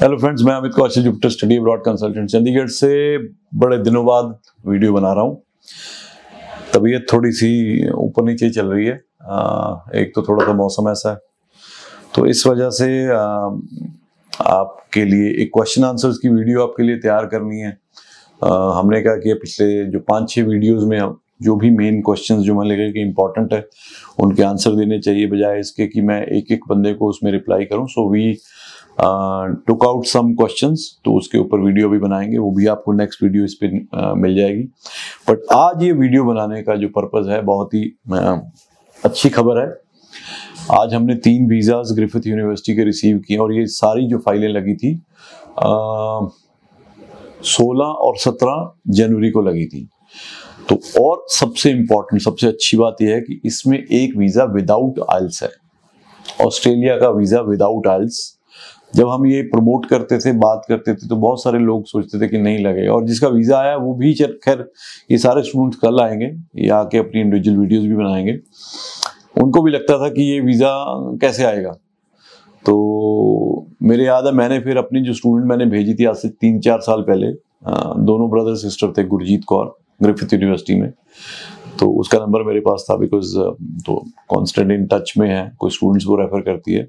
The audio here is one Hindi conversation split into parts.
हेलो फ्रेंड्स मैं Amit Kaushal Jupiter study abroad consultant Chandigarh से बड़े दिनों बाद वीडियो बना रहा हूँ। तबीयत थोड़ी सी ऊपर नीचे चल रही है। आ, एक तो थोड़ा सा मौसम ऐसा है। तो इस वजह से आ, आपके लिए एक क्वेश्चन आंसर्स की वीडियो आपके लिए तैयार करनी है। आ, हमने कहा कि पिछले जो पाँच छः वीडियोज़ में जो भी मेन क्वेश्चंस जो मैंने लगे कि इंपॉर्टेंट है उनके आंसर देने चाहिए बजाय इसके कि मैं एक एक बंदे को उसमें रिप्लाई करूँ। So we took out some questions तो उसके ऊपर वीडियो भी बनाएँगे वो भी आपको नेक्स्ट वीडियो इस पर uh, मिल जाएगी। बट आज ये वीडियो बनाने का जो पर्पज है बहुत ही uh, अच्छी खबर है। आज हमने तीन वीज़ाज ग्रिफिथ यूनिवर्सिटी के रिसीव किए और ये सारी जो फाइलें लगी थी सोलह और सत्रह जनवरी को लगी थी। तो और सबसे इंपॉर्टेंट सबसे अच्छी बात यह है कि इसमें एक वीज़ा विदाउट आइल्स है। ऑस्ट्रेलिया का वीज़ा विदाउट आइल्स जब हम ये प्रमोट करते थे, बात करते थे तो बहुत सारे लोग सोचते थे कि नहीं लगेगा। और जिसका वीज़ा आया, वो भी खैर, ये सारे स्टूडेंट्स कल आएँगे। ये आके अपनी इंडिविजुअल वीडियोस भी बनाएँगे। उनको भी लगता था कि ये वीज़ा कैसे आएगा। तो मेरे याद है, मैंने फिर अपनी जो स्टूडेंट मैंने भेजी थी आज से तीन चार साल पहले दोनों ब्रदर सिस्टर थे गुरजीत कौर ग्रिफिथ यूनिवर्सिटी में। तो उसका नंबर मेरे पास था बिकॉज़ तो कॉन्स्टेंट इन टच में है, कोई स्टूडेंट्स को रेफर करती है।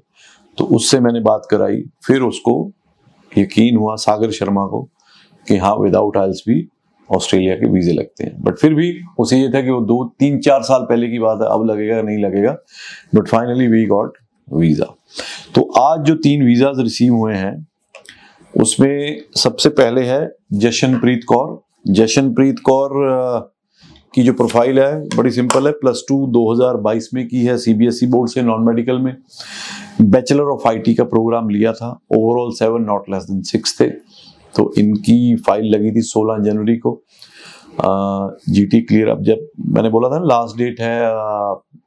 तो उससे मैंने बात कराई। फिर उसको यकीन हुआ, सागर शर्मा को, कि हाँ विदाउट आइल्स भी ऑस्ट्रेलिया के वीजे लगते हैं। बट फिर भी उसे ये था कि वो दो, तीन, चार साल पहले की बात है, अब लगेगा, नहीं लगेगा। But finally we got visa तो आज जो तीन वीजाज रिसीव हुए हैं, उसमें सबसे पहले है जशनप्रीत कौर। जशनप्रीत कौर की जो प्रोफ़ाइल है, बड़ी सिंपल है प्लस टू 2022 में की है सीबीएसई बोर्ड से नॉन मेडिकल में। बैचलर ऑफ़ आईटी का प्रोग्राम लिया था overall seven not less than six थे। तो इनकी फ़ाइल लगी थी 16 जनवरी को। जीटी क्लियर अब जब मैंने बोला था ना लास्ट डेट है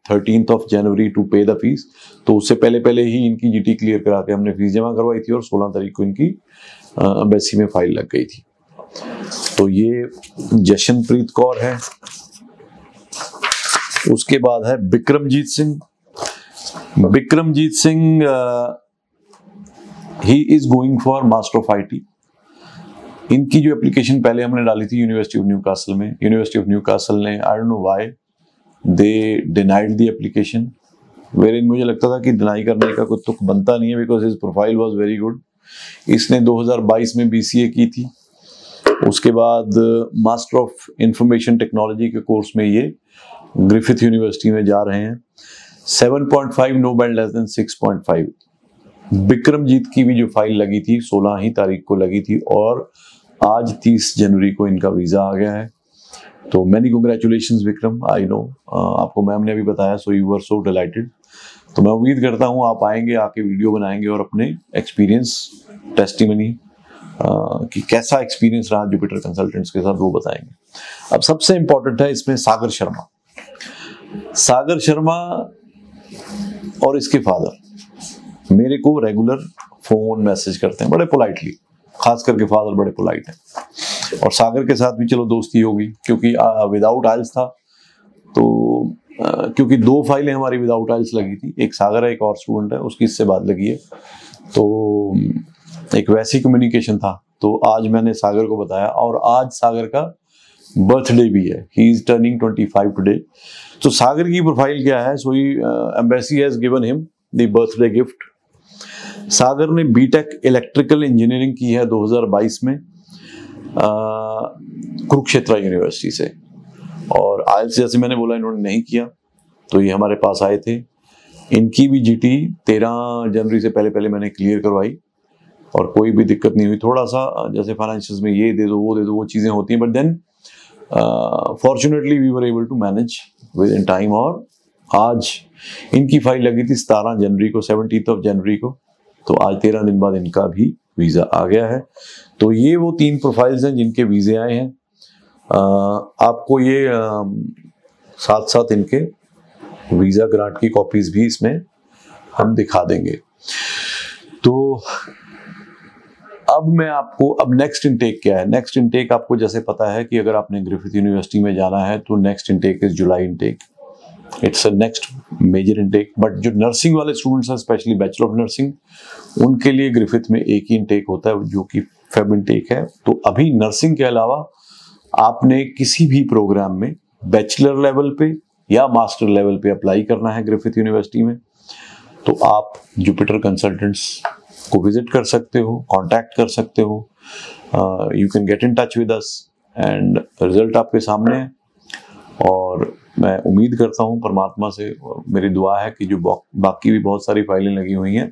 thirteen of January to pay the fees तो उससे पहले पहले ही इनकी जीटी क्लियर करा के हमने फ़ीस जमा करवाई थी और 16 तारीख को इनकी एम्बेसी में फ़ाइल लग गई थी। तो ये जशनप्रीत कौर है। उसके बाद है Bikramjit Singh. Bikramjit Singh he is going for master of IT इनकी जो एप्लीकेशन पहले हमने डाली थी यूनिवर्सिटी ऑफ़ न्यू कासल में। यूनिवर्सिटी ऑफ़ न्यू कासल ने I don't know why they denied the application where in मुझे लगता था कि डिनाई करने का कोई तुक बनता नहीं है because his profile was very good इसने 2022 में बीसीए की थी। उसके बाद मास्टर ऑफ़ इंफॉर्मेशन टेक्नोलॉजी के कोर्स में ये ग्रिफिथ यूनिवर्सिटी में जा रहे हैं। 7.5 no band less than 6.5 Vikramjit की भी जो फ़ाइल लगी थी 16 ही तारीख को लगी थी और आज 30 जनवरी को इनका वीज़ा आ गया है तो many congratulation Vikram I know आपको मैम ने अभी बताया so you are so delighted तो मैं उम्मीद करता हूँ आप आएँगे आके वीडियो बनाएँगे और अपने एक्सपीरियंस टेस्टिमनी कि कैसा एक्सपीरियंस रहा जुपिटर कंसल्टेंट्स के साथ वो बताएँगे अब सबसे इंपॉर्टेंट है इसमें सागर शर्मा सागर शर्मा और इसके फादर मेरे को रेगुलर फ़ोन मैसेज करते हैं बड़े पोलाइटली खास करके फादर बड़े पोलाइट हैं। और सागर के साथ भी चलो दोस्ती होगी क्योंकि विदाउट आइल्स था तो आ, क्योंकि दो फाइलें हमारी विदाउट आइल्स लगी थी एक सागर है एक और स्टूडेंट है उसकी इससे बात लगी है। तो एक वैसी कम्युनिकेशन था तो आज मैंने सागर को बताया और आज सागर का बर्थडे भी है। He is turning twenty five today तो सागर की प्रोफ़ाइल क्या है? So he embassy has given him the birthday gift Sagar ने बीटेक इलेक्ट्रिकल इंजीनियरिंग की है 2022 में कुरुक्षेत्र यूनिवर्सिटी से। और आयल्स जैसे मैंने बोला, इन्होंने नहीं किया तो ये हमारे पास आए थे। इनकी भी जीटी 13 जनवरी से पहले पहले मैंने क्लियर करवाई, और कोई भी दिक्कत नहीं हुई। थोड़ा सा जैसे फाइनेंशियल में ये दे दो, वो दे दो, वो चीज़ें होती हैं but then fortunately we were able to manage within time और आज इनकी फ़ाइल लगी थी सतारह जनवरी को सेवनटीन ऑफ़ जनवरी को। तो आज तेरह दिन बाद इनका भी वीज़ा आ गया है। तो ये वो तीन प्रोफाइल्स हैं जिनके वीज़े आए हैं। Uh, आपको ये uh, साथ साथ इनके वीज़ा ग्रांट की कॉपीज भी इसमें हम दिखा देंगे। तो अब मैं आपको, अब नेक्स्ट इनटेक क्या है? नेक्स्ट इनटेक आपको जैसे पता है कि अगर आपने ग्रिफिथ यूनिवर्सिटी में जाना है तो next intake is July intake it's a next major intake but जो नर्सिंग वाले स्टूडेंट्स हैं स्पेशली बैचलर ऑफ़ नर्सिंग उनके लिए ग्रिफिथ में एक ही इनटेक होता है, जो कि फेब इनटेक है। तो अभी नर्सिंग के अलावा आपने किसी भी प्रोग्राम में बैचलर लेवल पे या मास्टर लेवल पे अप्लाई करना है ग्रिफिथ यूनिवर्सिटी में। तो आप जुपिटर कंसल्टेंट्स को विज़िट कर सकते हो कांटेक्ट कर सकते हो you can get in touch with us and result आपके सामने है। और मैं उम्मीद करता हूँ, परमात्मा से मेरी दुआ है कि जो बाकी भी बहुत सारी फाइलें लगी हुई हैं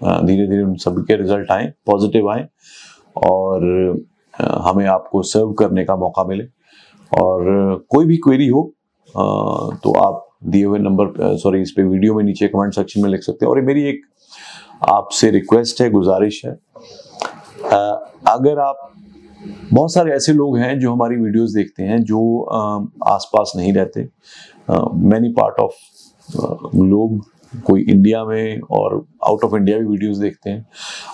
धीरे धीरे उन सभी के रिज़ल्ट आए पॉजिटिव आए, और हमें आपको सर्व करने का मौका मिले। और कोई भी क्वेरी हो तो आप दिए हुए नंबर सॉरी इस पे वीडियो में नीचे कमेंट सेक्शन में लिख सकते हैं। और मेरी एक आपसे रिक्वेस्ट है, गुजारिश है। अगर आप, बहुत सारे ऐसे लोग हैं जो हमारी वीडियोस देखते हैं जो आसपास नहीं रहते। मैनी पार्ट ऑफ़ ग्लोब कोई इंडिया में और आउट ऑफ़ इंडिया भी वीडियोस देखते हैं।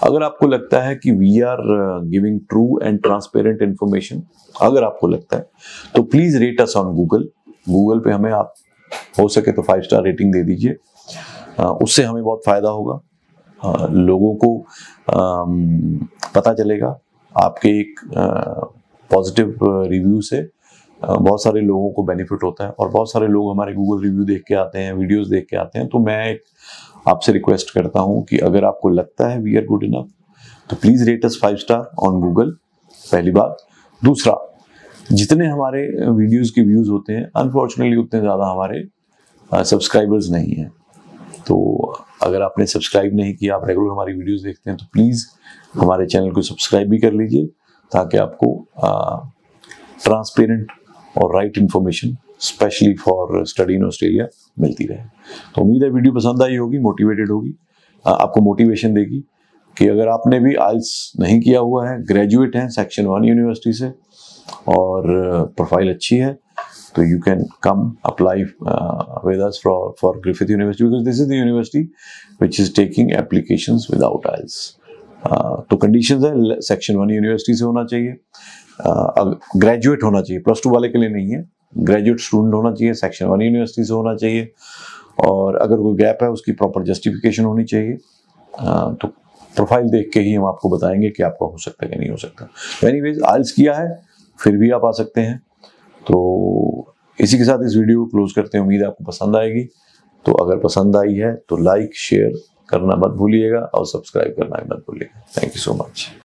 अगर आपको लगता है कि we are giving true and transparent information अगर आपको लगता है तो please rate us on Google Google पे हमें आप, हो सके तो फाइव स्टार रेटिंग दे दीजिए। उससे हमें बहुत फ़ायदा होगा। लोगों को पता चलेगा। आपके एक पॉजिटिव रिव्यू से बहुत सारे लोगों को बेनिफिट होता है और बहुत सारे लोग हमारे गूगल रिव्यू देख के आते हैं वीडियोस देख के आते हैं। तो मैं एक, आपसे रिक्वेस्ट करता हूँ कि अगर आपको लगता है वी आर गुड इनफ तो please rate us five star on Google पहली बात। दूसरा, जितने हमारे वीडियोस के व्यूज़ होते हैं अनफॉर्चुनेटली उतने ज़्यादा हमारे सब्सक्राइबर्स नहीं हैं। तो अगर आपने सब्सक्राइब नहीं किया, आप रेगुलर हमारी वीडियोस देखते हैं तो प्लीज़ हमारे चैनल को सब्सक्राइब भी कर लीजिए ताकि आपको ट्रांसपेरेंट और right information specially for study in Australia मिलती रहे। तो उम्मीद है वीडियो पसंद आई होगी मोटिवेटेड होगी आपको मोटिवेशन देगी कि अगर आपने भी आइल्स नहीं किया हुआ है ग्रेजुएट हैं सेक्शन वन यूनिवर्सिटी से और प्रोफ़ाइल अच्छी है तो you can come apply uh, with us for for Griffith University because this is the university which is taking applications without IELTS. Uh, तो कंडीशन है सेक्शन वन यूनिवर्सिटी से होना चाहिए। ग्रेजुएट uh, होना चाहिए। प्लस टू वाले के लिए नहीं है। ग्रेजुएट स्टूडेंट होना चाहिए सेक्शन वन यूनिवर्सिटी से होना चाहिए। और अगर कोई गैप है उसकी प्रॉपर जस्टिफिकेशन होनी चाहिए। Uh, तो प्रोफ़ाइल देख के ही हम आपको बताएँगे कि आपका हो सकता है कि नहीं हो सकता। एनी वेज आइल्स किया है फिर भी आप आ सकते हैं। तो इसी के साथ इस वीडियो को क्लोज करते हैं। उम्मीद आपको पसंद आएगी। तो अगर पसंद आई है तो लाइक, शेयर करना मत भूलिएगा और सब्सक्राइब करना भी मत भूलिएगा। Thank you so much